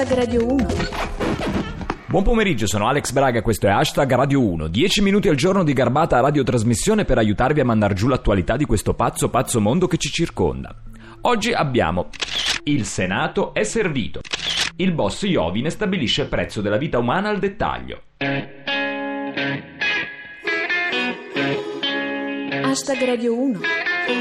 Hashtag Radio 1. Buon pomeriggio, sono Alex Braga, questo è Hashtag Radio 1. 10 minuti al giorno di garbata radiotrasmissione per aiutarvi a mandar giù l'attualità di questo pazzo pazzo mondo che ci circonda. Oggi abbiamo Il Senato è servito. Il boss Iovine stabilisce il prezzo della vita umana al dettaglio. Hashtag Radio 1.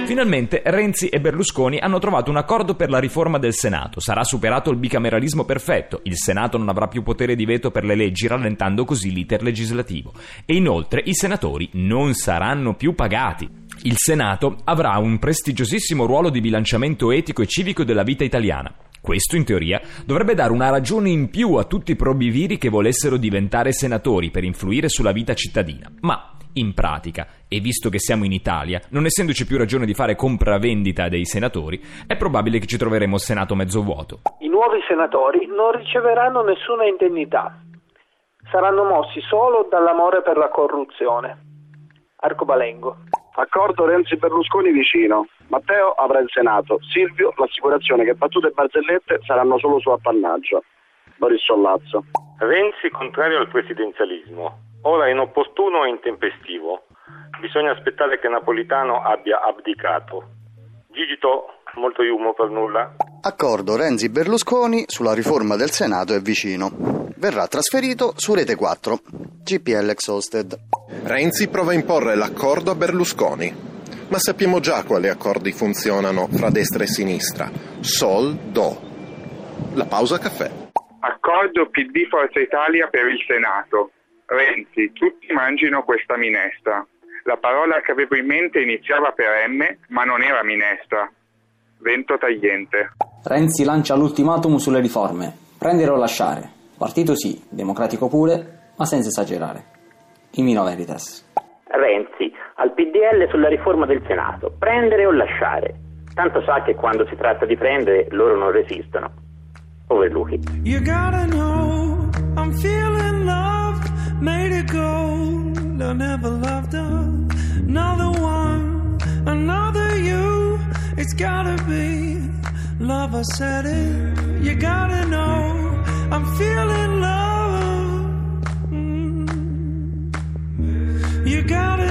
Finalmente Renzi e Berlusconi hanno trovato un accordo per la riforma del Senato. Sarà superato il bicameralismo perfetto. Il Senato non avrà più potere di veto per le leggi, rallentando così l'iter legislativo. E inoltre i senatori non saranno più pagati. Il Senato avrà un prestigiosissimo ruolo di bilanciamento etico e civico della vita italiana. Questo, in teoria, dovrebbe dare una ragione in più a tutti i probiviri che volessero diventare senatori per influire sulla vita cittadina. Ma, in pratica, e visto che siamo in Italia, non essendoci più ragione di fare compravendita dei senatori, è probabile che ci troveremo il Senato mezzo vuoto. I nuovi senatori non riceveranno nessuna indennità. Saranno mossi solo dall'amore per la corruzione. Arcobalengo. Accordo Renzi-Berlusconi vicino. Matteo avrà il Senato. Silvio l'assicurazione che battute e barzellette saranno solo suo appannaggio. Boris Sollazzo. Renzi contrario al presidenzialismo. Ora è inopportuno e intempestivo. Bisogna aspettare che Napolitano abbia abdicato. Gigito, molto humo per nulla. Accordo Renzi-Berlusconi sulla riforma del Senato è vicino. Verrà trasferito su Rete 4. GPL Exhausted. Renzi prova a imporre l'accordo a Berlusconi. Ma sappiamo già quali accordi funzionano fra destra e sinistra. Sol, do. La pausa caffè. Accordo PD Forza Italia per il Senato. Renzi, tutti mangino questa minestra. La parola che avevo in mente iniziava per M, ma non era minestra. Vento tagliente. Renzi lancia l'ultimatum sulle riforme. Prendere o lasciare. Partito sì, democratico pure, ma senza esagerare. Imino Veritas. Renzi, al PDL sulla riforma del Senato. Prendere o lasciare. Tanto sa che quando si tratta di prendere loro non resistono. Overluchi. You gotta know I'm feeling made it gold. I never loved another one, another you. It's gotta be love. I said it. You gotta know I'm feeling love. Mm. You gotta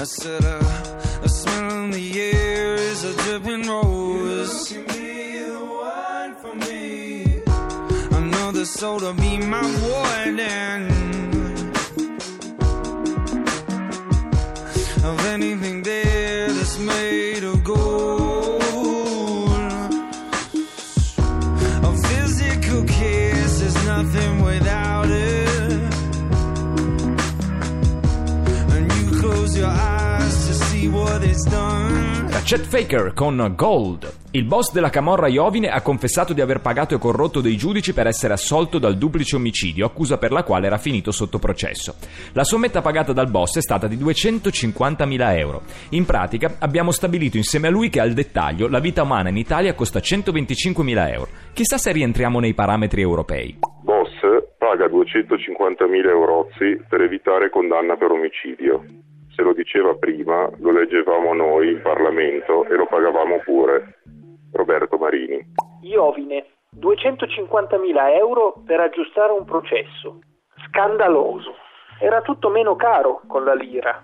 I said uh, a, a smell in the air is a dripping rose. Give me the wine for me. Another soul to be my warden. Of anything there that's made of gold. A physical kiss is nothing without it. And you close your eyes Chet Faker con Gold. Il boss della camorra Iovine ha confessato di aver pagato e corrotto dei giudici per essere assolto dal duplice omicidio, accusa per la quale era finito sotto processo. La sommetta pagata dal boss è stata di 250.000 euro. In pratica abbiamo stabilito insieme a lui che al dettaglio la vita umana in Italia costa 125.000 euro. Chissà se rientriamo nei parametri europei. Boss paga 250.000 eurozzi per evitare condanna per omicidio. Se lo diceva prima, lo leggevamo noi in Parlamento e lo pagavamo pure. Roberto Marini. Iovine, 250.000 euro per aggiustare un processo. Scandaloso. Era tutto meno caro con la lira.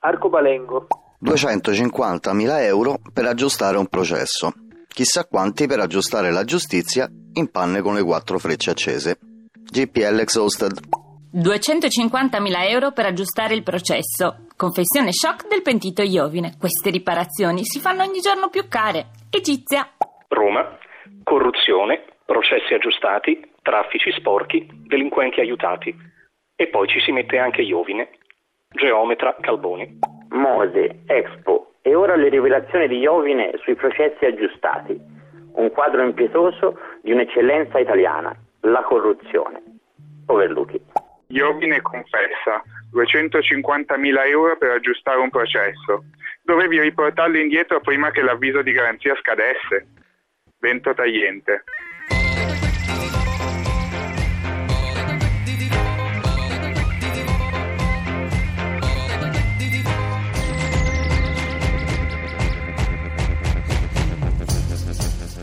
Arcobalengo. 250.000 euro per aggiustare un processo. Chissà quanti per aggiustare la giustizia in panne con le quattro frecce accese. GPL Exhausted. 250.000 euro per aggiustare il processo. Confessione shock del pentito Iovine. Queste riparazioni si fanno ogni giorno più care. Egizia. Roma, corruzione, processi aggiustati, traffici sporchi, delinquenti aiutati. E poi ci si mette anche Iovine, geometra Calboni. Mose, Expo e ora le rivelazioni di Iovine sui processi aggiustati. Un quadro impietoso di un'eccellenza italiana, la corruzione. Overluchi. Iovine confessa, 250.000 euro per aggiustare un processo. Dovevi riportarlo indietro prima che l'avviso di garanzia scadesse. Vento tagliente.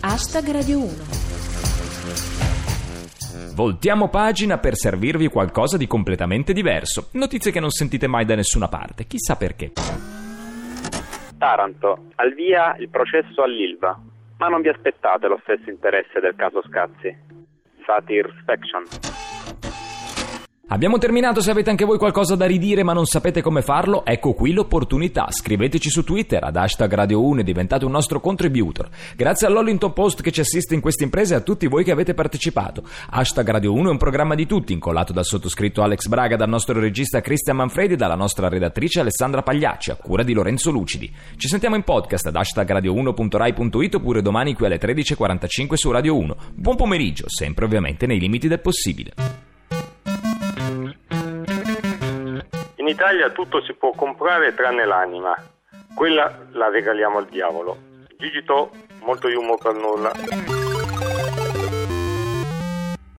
Hashtag Radio 1. Voltiamo pagina per servirvi qualcosa di completamente diverso. Notizie che non sentite mai da nessuna parte, chissà perché. Taranto, al via il processo all'Ilva. Ma non vi aspettate lo stesso interesse del caso Scazzi. Satisfaction. Abbiamo terminato, se avete anche voi qualcosa da ridire ma non sapete come farlo, ecco qui l'opportunità. Scriveteci su Twitter ad hashtag Radio 1 e diventate un nostro contributor. Grazie all'Hollington Post che ci assiste in queste imprese e a tutti voi che avete partecipato. Hashtag Radio 1 è un programma di tutti, incollato dal sottoscritto Alex Braga, dal nostro regista Cristian Manfredi e dalla nostra redattrice Alessandra Pagliacci, a cura di Lorenzo Lucidi. Ci sentiamo in podcast ad hashtag radio1.rai.it oppure domani qui alle 13.45 su Radio 1. Buon pomeriggio, sempre ovviamente nei limiti del possibile. Italia tutto si può comprare tranne l'anima. Quella la regaliamo al diavolo. Gigito, molto humor per nulla.